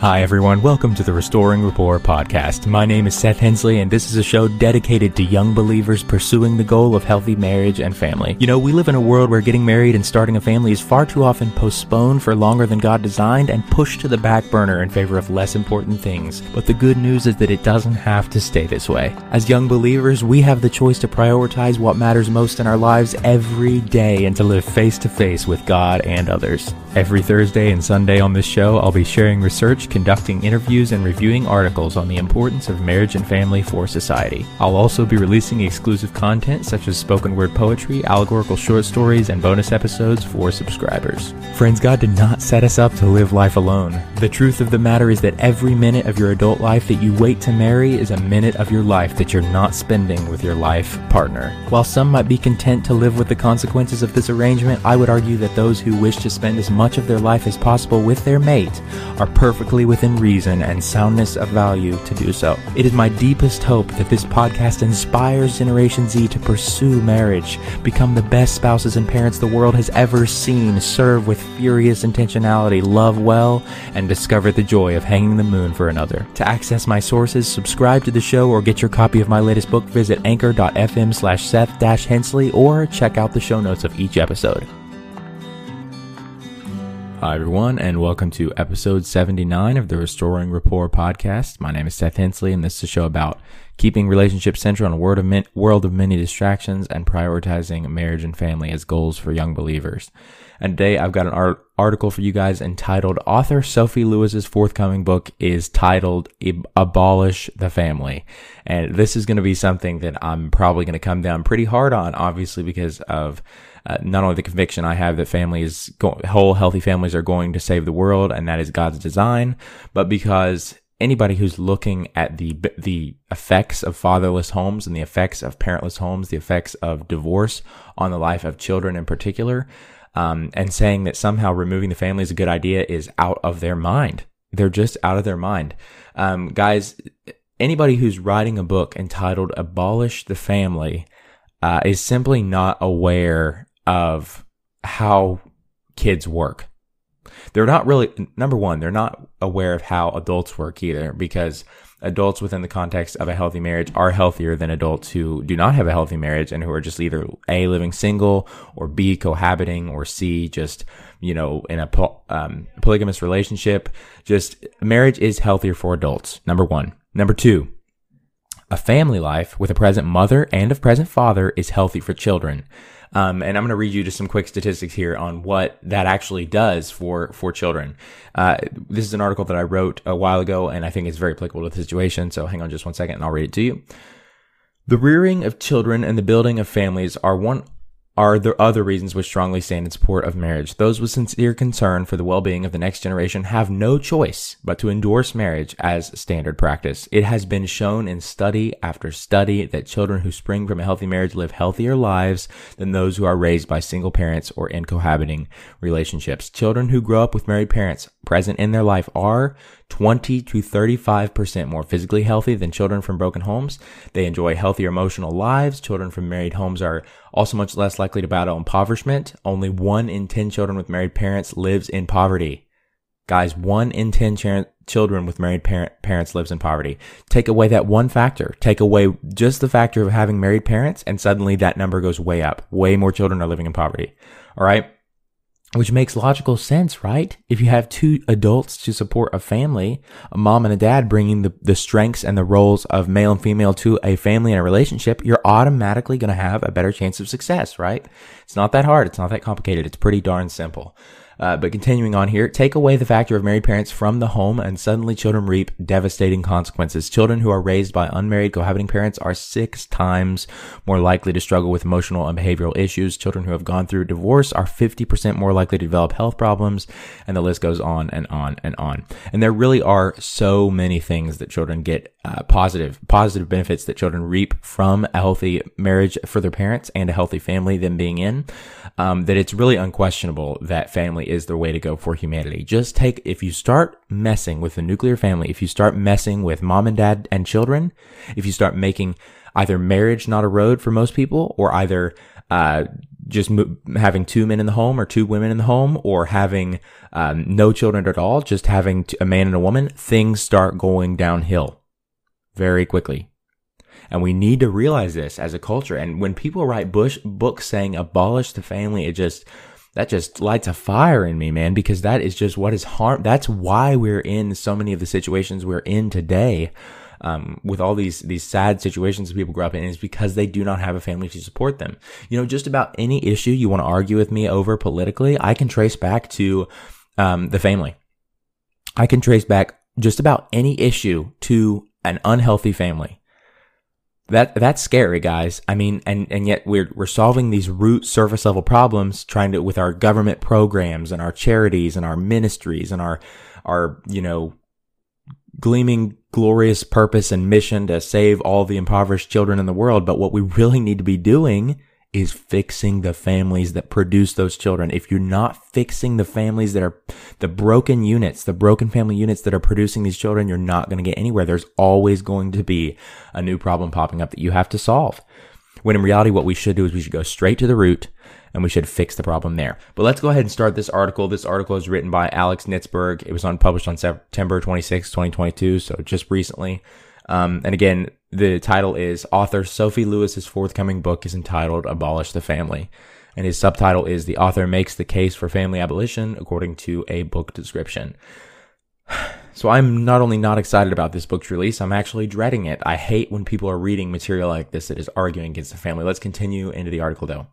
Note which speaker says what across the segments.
Speaker 1: Hi, everyone. Welcome to the Restoring Rapport podcast. My name is Seth Hensley, and this is a show dedicated to young believers pursuing the goal of healthy marriage and family. You know, we live in a world where getting married and starting a family is far too often postponed for longer than God designed and pushed to the back burner in favor of less important things. But the good news is that it doesn't have to stay this way. As young believers, we have the choice to prioritize what matters most in our lives every day and to live face to face with God and others. Every Thursday and Sunday on this show, I'll be sharing research, conducting interviews, and reviewing articles on the importance of marriage and family for society. I'll also be releasing exclusive content such as spoken word poetry, allegorical short stories, and bonus episodes for subscribers. Friends, God did not set us up to live life alone. The truth of the matter is that every minute of your adult life that you wait to marry is a minute of your life that you're not spending with your life partner. While some might be content to live with the consequences of this arrangement, I would argue that those who wish to spend as much of their life as possible with their mate are perfectly within reason and soundness of value to do so. It is my deepest hope that this podcast inspires Generation Z to pursue marriage, become the best spouses and parents the world has ever seen, serve with furious intentionality, love well, and discover the joy of hanging the moon for another. To access my sources, subscribe to the show, or get your copy of my latest book, visit anchor.fm slash Seth Hensley, or check out the show notes of each episode. Hi, everyone, and welcome to episode 79 of the Restoring Rapport podcast. My name is Seth Hensley, and this is a show about keeping relationships central in a world of, world of many distractions and prioritizing marriage and family as goals for young believers. And today I've got an art- article for you guys entitled Author Sophie Lewis's forthcoming book is titled Abolish the Family. And this is going to be something that I'm probably going to come down pretty hard on, obviously, because of uh, not only the conviction I have that families, go- whole healthy families are going to save the world and that is God's design, but because anybody who's looking at the the effects of fatherless homes and the effects of parentless homes, the effects of divorce on the life of children in particular, um, and saying that somehow removing the family is a good idea is out of their mind. They're just out of their mind, um, guys. Anybody who's writing a book entitled "Abolish the Family" uh, is simply not aware of how kids work. They're not really, number one, they're not aware of how adults work either because adults within the context of a healthy marriage are healthier than adults who do not have a healthy marriage and who are just either A, living single or B, cohabiting or C, just, you know, in a um, polygamous relationship. Just marriage is healthier for adults. Number one. Number two, a family life with a present mother and a present father is healthy for children. Um, and I'm going to read you just some quick statistics here on what that actually does for for children. Uh, this is an article that I wrote a while ago, and I think it's very applicable to the situation. So hang on just one second, and I'll read it to you. The rearing of children and the building of families are one are there other reasons which strongly stand in support of marriage. Those with sincere concern for the well-being of the next generation have no choice but to endorse marriage as standard practice. It has been shown in study after study that children who spring from a healthy marriage live healthier lives than those who are raised by single parents or in cohabiting relationships. Children who grow up with married parents present in their life are 20 to 35% more physically healthy than children from broken homes. They enjoy healthier emotional lives. Children from married homes are also much less likely to battle impoverishment. Only one in 10 children with married parents lives in poverty. Guys, one in 10 ch- children with married parent- parents lives in poverty. Take away that one factor. Take away just the factor of having married parents and suddenly that number goes way up. Way more children are living in poverty. All right. Which makes logical sense, right? If you have two adults to support a family, a mom and a dad bringing the, the strengths and the roles of male and female to a family and a relationship, you're automatically going to have a better chance of success, right? It's not that hard. It's not that complicated. It's pretty darn simple. Uh, but continuing on here, take away the factor of married parents from the home and suddenly children reap devastating consequences. Children who are raised by unmarried cohabiting parents are six times more likely to struggle with emotional and behavioral issues. Children who have gone through divorce are 50% more likely to develop health problems. And the list goes on and on and on. And there really are so many things that children get uh, positive, positive benefits that children reap from a healthy marriage for their parents and a healthy family them being in, um, that it's really unquestionable that family is the way to go for humanity. Just take, if you start messing with the nuclear family, if you start messing with mom and dad and children, if you start making either marriage not a road for most people or either, uh, just mo- having two men in the home or two women in the home or having um, no children at all, just having a man and a woman, things start going downhill very quickly. And we need to realize this as a culture. And when people write Bush books saying abolish the family, it just, that just lights a fire in me, man, because that is just what is harm. That's why we're in so many of the situations we're in today um, with all these these sad situations that people grow up in is because they do not have a family to support them. You know, just about any issue you want to argue with me over politically, I can trace back to um, the family. I can trace back just about any issue to an unhealthy family. That that's scary, guys. I mean, and and yet we're we're solving these root surface level problems, trying to with our government programs and our charities and our ministries and our our you know gleaming glorious purpose and mission to save all the impoverished children in the world. But what we really need to be doing is fixing the families that produce those children. If you're not fixing the families that are the broken units, the broken family units that are producing these children, you're not going to get anywhere. There's always going to be a new problem popping up that you have to solve. When in reality, what we should do is we should go straight to the root and we should fix the problem there. But let's go ahead and start this article. This article is written by Alex Nitzberg. It was on published on September 26, 2022. So just recently. Um, and again, the title is author Sophie Lewis's forthcoming book is entitled Abolish the Family. And his subtitle is The Author Makes the Case for Family Abolition according to a book description. So I'm not only not excited about this book's release, I'm actually dreading it. I hate when people are reading material like this that is arguing against the family. Let's continue into the article though.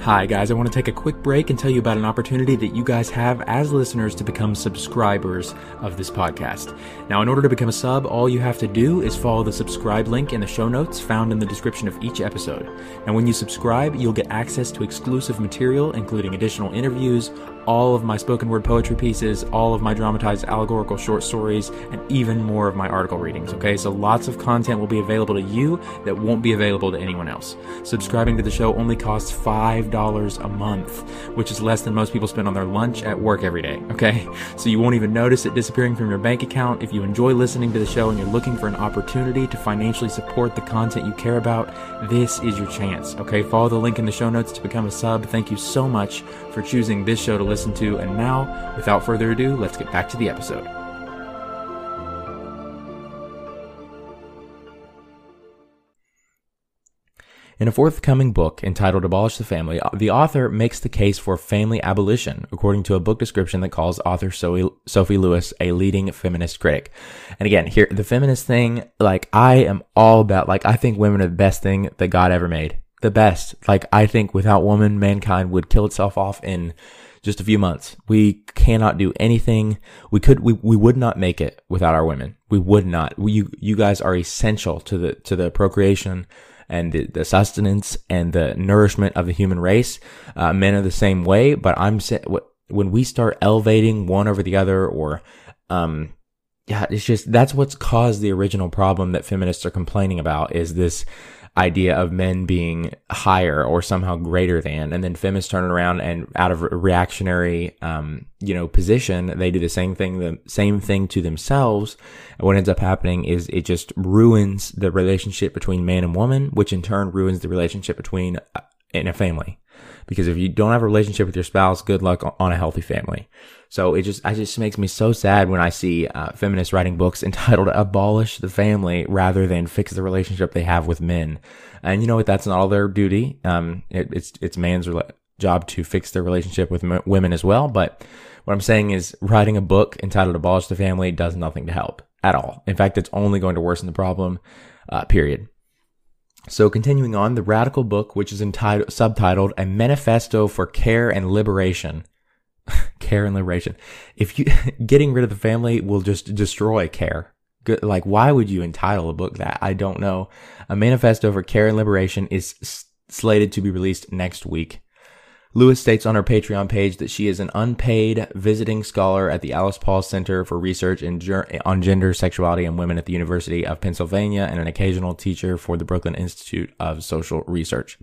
Speaker 1: Hi, guys. I want to take a quick break and tell you about an opportunity that you guys have as listeners to become subscribers of this podcast. Now, in order to become a sub, all you have to do is follow the subscribe link in the show notes found in the description of each episode. And when you subscribe, you'll get access to exclusive material, including additional interviews, all of my spoken word poetry pieces, all of my dramatized allegorical short stories, and even more of my article readings. Okay, so lots of content will be available to you that won't be available to anyone else. Subscribing to the show only costs $5 a month, which is less than most people spend on their lunch at work every day. Okay, so you won't even notice it disappearing from your bank account. If you enjoy listening to the show and you're looking for an opportunity to financially support the content you care about, this is your chance. Okay, follow the link in the show notes to become a sub. Thank you so much for choosing this show to listen listen to. And now, without further ado, let's get back to the episode. In a forthcoming book entitled Abolish the Family, the author makes the case for family abolition, according to a book description that calls author Sophie Lewis a leading feminist critic. And again, here, the feminist thing, like, I am all about, like, I think women are the best thing that God ever made. The best. Like, I think without woman, mankind would kill itself off in just a few months. We cannot do anything. We could, we, we would not make it without our women. We would not. We, you, you guys are essential to the, to the procreation and the, the sustenance and the nourishment of the human race. Uh, men are the same way, but I'm, saying, when we start elevating one over the other or, um, yeah, it's just, that's what's caused the original problem that feminists are complaining about is this, idea of men being higher or somehow greater than, and then feminists turn around and out of reactionary, um, you know, position, they do the same thing, the same thing to themselves. And what ends up happening is it just ruins the relationship between man and woman, which in turn ruins the relationship between uh, in a family. Because if you don't have a relationship with your spouse, good luck on a healthy family. So it just, it just makes me so sad when I see uh, feminists writing books entitled "Abolish the Family" rather than fix the relationship they have with men. And you know what? That's not all their duty. Um, it, it's it's man's re- job to fix their relationship with m- women as well. But what I'm saying is, writing a book entitled "Abolish the Family" does nothing to help at all. In fact, it's only going to worsen the problem. Uh, period. So continuing on, the radical book, which is entitled, subtitled A Manifesto for Care and Liberation. care and liberation. If you, getting rid of the family will just destroy care. Good, like, why would you entitle a book that? I don't know. A Manifesto for Care and Liberation is slated to be released next week. Lewis states on her Patreon page that she is an unpaid visiting scholar at the Alice Paul Center for Research on Gender, Sexuality, and Women at the University of Pennsylvania and an occasional teacher for the Brooklyn Institute of Social Research.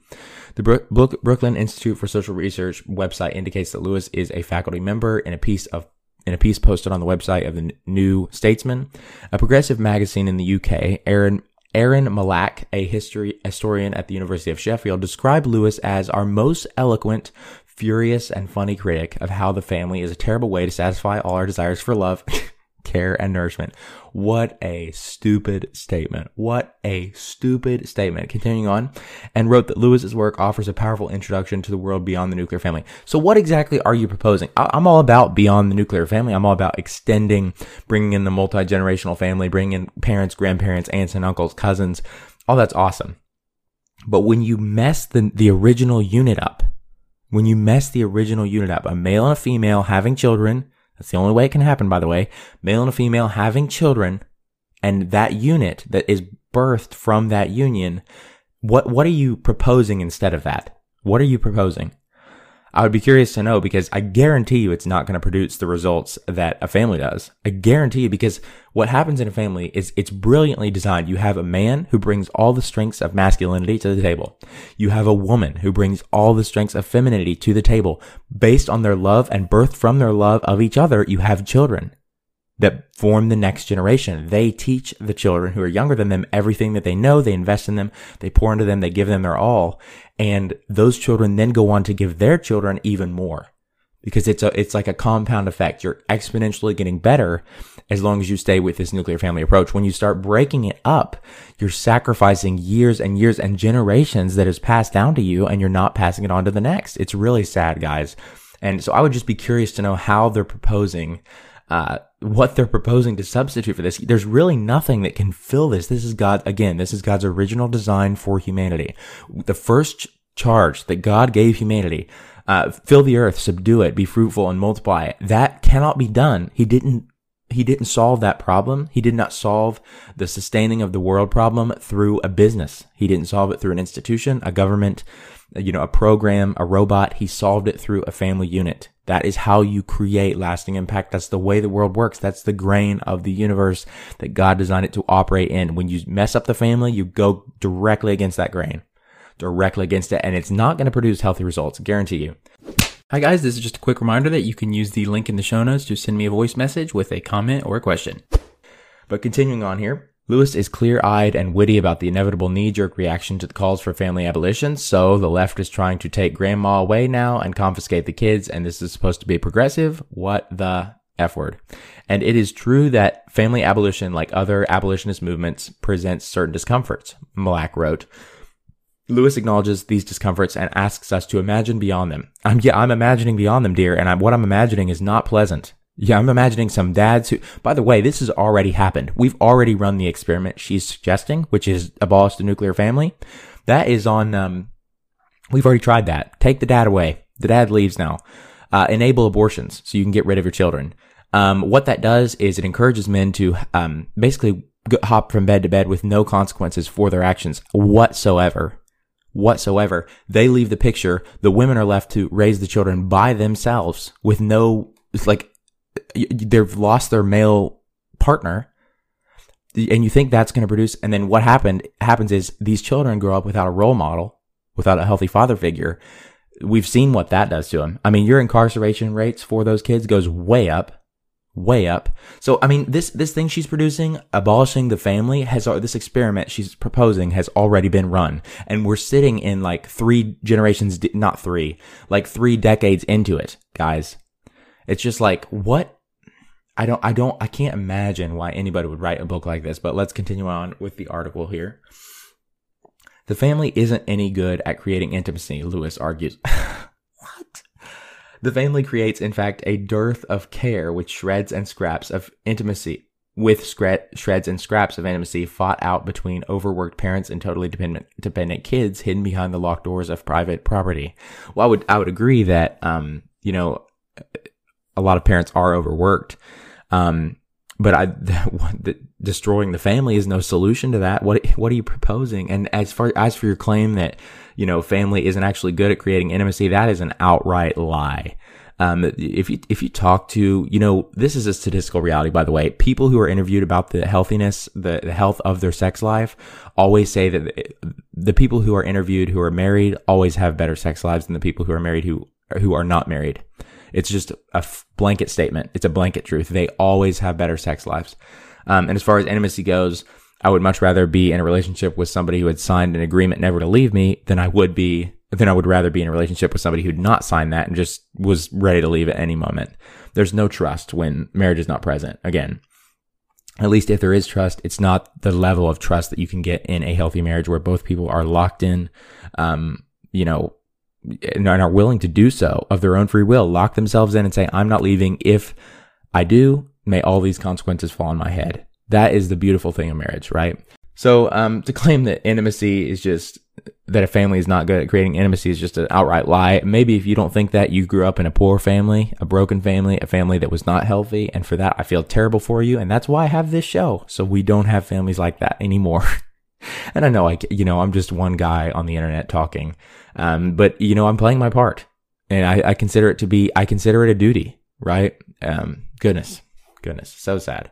Speaker 1: The Brooklyn Institute for Social Research website indicates that Lewis is a faculty member in a piece of in a piece posted on the website of the New Statesman, a progressive magazine in the UK. Erin Erin Malak, a history historian at the University of Sheffield, described Lewis as our most eloquent, furious, and funny critic of how the family is a terrible way to satisfy all our desires for love. care and nourishment. What a stupid statement. What a stupid statement. Continuing on, and wrote that Lewis's work offers a powerful introduction to the world beyond the nuclear family. So what exactly are you proposing? I'm all about beyond the nuclear family. I'm all about extending, bringing in the multi-generational family, bringing in parents, grandparents, aunts and uncles, cousins. All that's awesome. But when you mess the, the original unit up, when you mess the original unit up, a male and a female having children, that's the only way it can happen, by the way. Male and a female having children and that unit that is birthed from that union. What, what are you proposing instead of that? What are you proposing? I would be curious to know because I guarantee you it's not going to produce the results that a family does. I guarantee you because what happens in a family is it's brilliantly designed. You have a man who brings all the strengths of masculinity to the table. You have a woman who brings all the strengths of femininity to the table. Based on their love and birthed from their love of each other, you have children that form the next generation. They teach the children who are younger than them everything that they know. They invest in them. They pour into them. They give them their all. And those children then go on to give their children even more because it's a, it's like a compound effect. You're exponentially getting better as long as you stay with this nuclear family approach. When you start breaking it up, you're sacrificing years and years and generations that is passed down to you and you're not passing it on to the next. It's really sad, guys. And so I would just be curious to know how they're proposing uh, what they're proposing to substitute for this. There's really nothing that can fill this. This is God, again, this is God's original design for humanity. The first charge that God gave humanity, uh, fill the earth, subdue it, be fruitful and multiply. it. That cannot be done. He didn't he didn't solve that problem. He did not solve the sustaining of the world problem through a business. He didn't solve it through an institution, a government, you know, a program, a robot. He solved it through a family unit. That is how you create lasting impact. That's the way the world works. That's the grain of the universe that God designed it to operate in. When you mess up the family, you go directly against that grain, directly against it, and it's not going to produce healthy results. Guarantee you. Hi guys, this is just a quick reminder that you can use the link in the show notes to send me a voice message with a comment or a question. But continuing on here, Lewis is clear eyed and witty about the inevitable knee jerk reaction to the calls for family abolition, so the left is trying to take grandma away now and confiscate the kids, and this is supposed to be progressive. What the F word. And it is true that family abolition, like other abolitionist movements, presents certain discomforts, Malak wrote. Lewis acknowledges these discomforts and asks us to imagine beyond them. I'm, yeah, I'm imagining beyond them, dear, and I'm, what I'm imagining is not pleasant. Yeah, I'm imagining some dads who, by the way, this has already happened. We've already run the experiment she's suggesting, which is abolish the nuclear family. That is on, um, we've already tried that. Take the dad away. The dad leaves now. Uh, enable abortions so you can get rid of your children. Um, what that does is it encourages men to, um, basically hop from bed to bed with no consequences for their actions whatsoever whatsoever. They leave the picture. The women are left to raise the children by themselves with no, like, they've lost their male partner. And you think that's going to produce, and then what happened happens is these children grow up without a role model, without a healthy father figure. We've seen what that does to them. I mean, your incarceration rates for those kids goes way up way up. So, I mean, this, this thing she's producing, abolishing the family has, this experiment she's proposing has already been run. And we're sitting in like three generations, not three, like three decades into it, guys. It's just like, what? I don't, I don't, I can't imagine why anybody would write a book like this, but let's continue on with the article here. The family isn't any good at creating intimacy, Lewis argues. What? The family creates, in fact, a dearth of care with shreds and scraps of intimacy, with shreds and scraps of intimacy fought out between overworked parents and totally dependent, dependent kids hidden behind the locked doors of private property. Well, I would, I would agree that, um, you know, a lot of parents are overworked. Um, but I, the, the, destroying the family is no solution to that. What, what are you proposing? And as far, as for your claim that, you know, family isn't actually good at creating intimacy, that is an outright lie. Um, if you, if you talk to, you know, this is a statistical reality, by the way. People who are interviewed about the healthiness, the, the health of their sex life always say that the people who are interviewed who are married always have better sex lives than the people who are married who, who are not married. It's just a blanket statement. It's a blanket truth. They always have better sex lives. Um, and as far as intimacy goes, I would much rather be in a relationship with somebody who had signed an agreement never to leave me than I would be, than I would rather be in a relationship with somebody who'd not signed that and just was ready to leave at any moment. There's no trust when marriage is not present. Again, at least if there is trust, it's not the level of trust that you can get in a healthy marriage where both people are locked in, um, you know, and are willing to do so of their own free will, lock themselves in and say, I'm not leaving. If I do, may all these consequences fall on my head. That is the beautiful thing of marriage, right? So, um, to claim that intimacy is just that a family is not good at creating intimacy is just an outright lie. Maybe if you don't think that, you grew up in a poor family, a broken family, a family that was not healthy. And for that, I feel terrible for you. And that's why I have this show. So we don't have families like that anymore. and I know, like, you know, I'm just one guy on the internet talking. Um, but you know, I'm playing my part and I, I consider it to be, I consider it a duty, right? Um, goodness, goodness, so sad.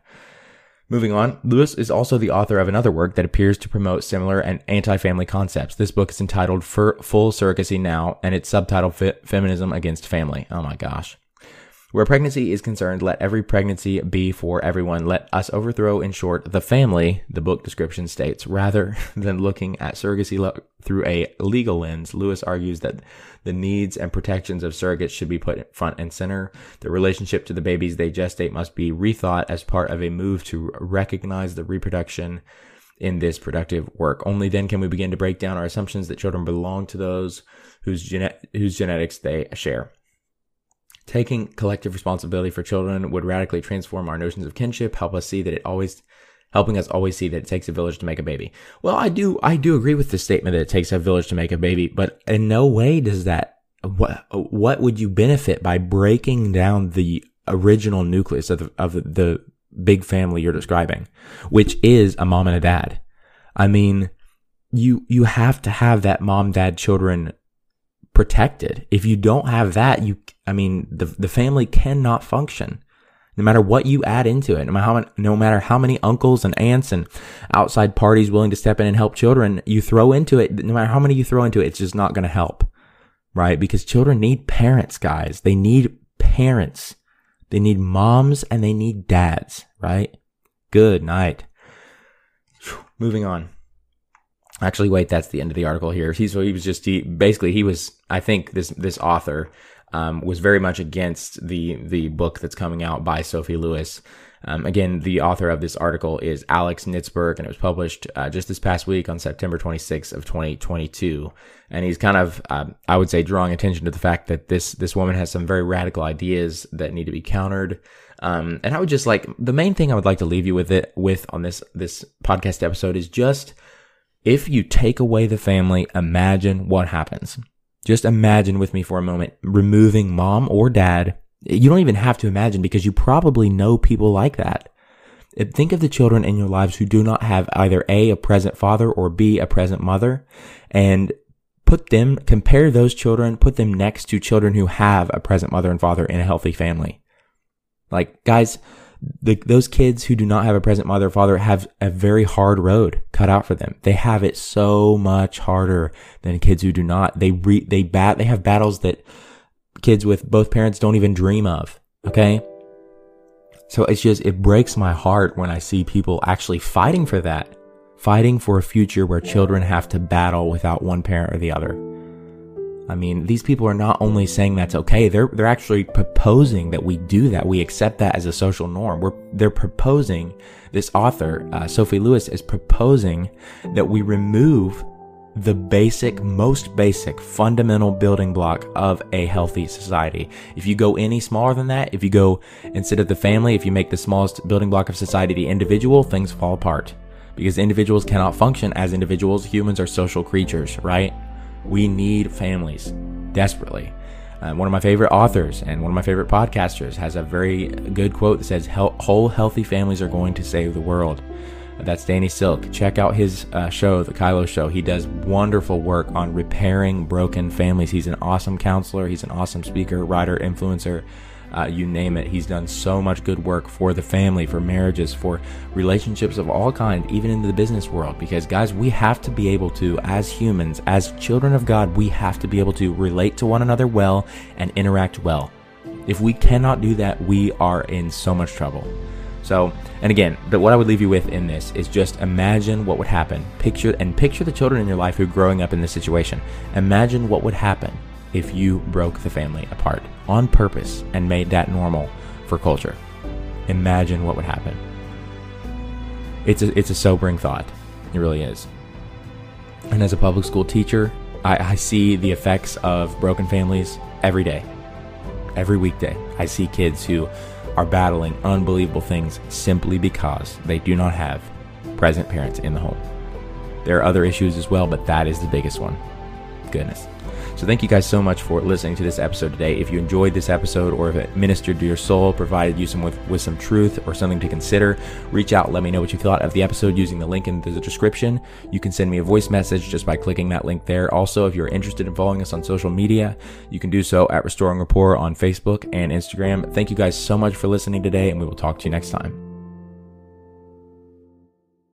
Speaker 1: Moving on, Lewis is also the author of another work that appears to promote similar and anti-family concepts. This book is entitled Full Surrogacy Now, and it's subtitled Feminism Against Family. Oh my gosh. Where pregnancy is concerned, let every pregnancy be for everyone. Let us overthrow, in short, the family, the book description states. Rather than looking at surrogacy lo- through a legal lens, Lewis argues that the needs and protections of surrogates should be put front and center. The relationship to the babies they gestate must be rethought as part of a move to recognize the reproduction in this productive work. Only then can we begin to break down our assumptions that children belong to those whose, gene- whose genetics they share. Taking collective responsibility for children would radically transform our notions of kinship, help us see that it always helping us always see that it takes a village to make a baby. Well, I do I do agree with the statement that it takes a village to make a baby, but in no way does that what what would you benefit by breaking down the original nucleus of the, of the big family you're describing, which is a mom and a dad. I mean, you you have to have that mom dad children protected. If you don't have that, you, I mean, the, the family cannot function. No matter what you add into it, no matter, how, no matter how many uncles and aunts and outside parties willing to step in and help children you throw into it, no matter how many you throw into it, it's just not going to help. Right? Because children need parents, guys. They need parents. They need moms and they need dads, right? Good night. Moving on. Actually, wait, that's the end of the article here. He's, he was just, he, basically, he was, I think this, this author, um, was very much against the, the book that's coming out by Sophie Lewis. Um, again, the author of this article is Alex Nitzberg, and it was published uh, just this past week on September 26th of 2022. And he's kind of, uh, I would say, drawing attention to the fact that this this woman has some very radical ideas that need to be countered. Um, and I would just like the main thing I would like to leave you with it with on this this podcast episode is just if you take away the family, imagine what happens. Just imagine with me for a moment removing mom or dad. You don't even have to imagine because you probably know people like that. Think of the children in your lives who do not have either A, a present father or B, a present mother and put them, compare those children, put them next to children who have a present mother and father in a healthy family. Like guys, the, those kids who do not have a present mother or father have a very hard road cut out for them. They have it so much harder than kids who do not. They re, they bat, they have battles that kids with both parents don't even dream of. Okay. So it's just, it breaks my heart when I see people actually fighting for that, fighting for a future where children have to battle without one parent or the other. I mean, these people are not only saying that's okay, they're, they're actually proposing that we do that. We accept that as a social norm. We're, they're proposing, this author, uh, Sophie Lewis, is proposing that we remove the basic, most basic, fundamental building block of a healthy society. If you go any smaller than that, if you go instead of the family, if you make the smallest building block of society the individual, things fall apart. Because individuals cannot function as individuals. Humans are social creatures, right? We need families desperately. Uh, one of my favorite authors and one of my favorite podcasters has a very good quote that says, Whole healthy families are going to save the world. That's Danny Silk. Check out his uh, show, The Kylo Show. He does wonderful work on repairing broken families. He's an awesome counselor, he's an awesome speaker, writer, influencer uh, you name it. He's done so much good work for the family, for marriages, for relationships of all kind, even in the business world. Because guys, we have to be able to, as humans, as children of God, we have to be able to relate to one another well and interact well. If we cannot do that, we are in so much trouble. So, and again, but what I would leave you with in this is just imagine what would happen. Picture and picture the children in your life who are growing up in this situation. Imagine what would happen if you broke the family apart on purpose and made that normal for culture. Imagine what would happen. It's a, it's a sobering thought. It really is. And as a public school teacher, I, I see the effects of broken families every day, every weekday. I see kids who are battling unbelievable things simply because they do not have present parents in the home. There are other issues as well, but that is the biggest one. Goodness. So thank you guys so much for listening to this episode today. If you enjoyed this episode or if it ministered to your soul, provided you some with, with some truth or something to consider, reach out. Let me know what you thought of the episode using the link in the description. You can send me a voice message just by clicking that link there. Also, if you're interested in following us on social media, you can do so at Restoring Rapport on Facebook and Instagram. Thank you guys so much for listening today, and we will talk to you next time.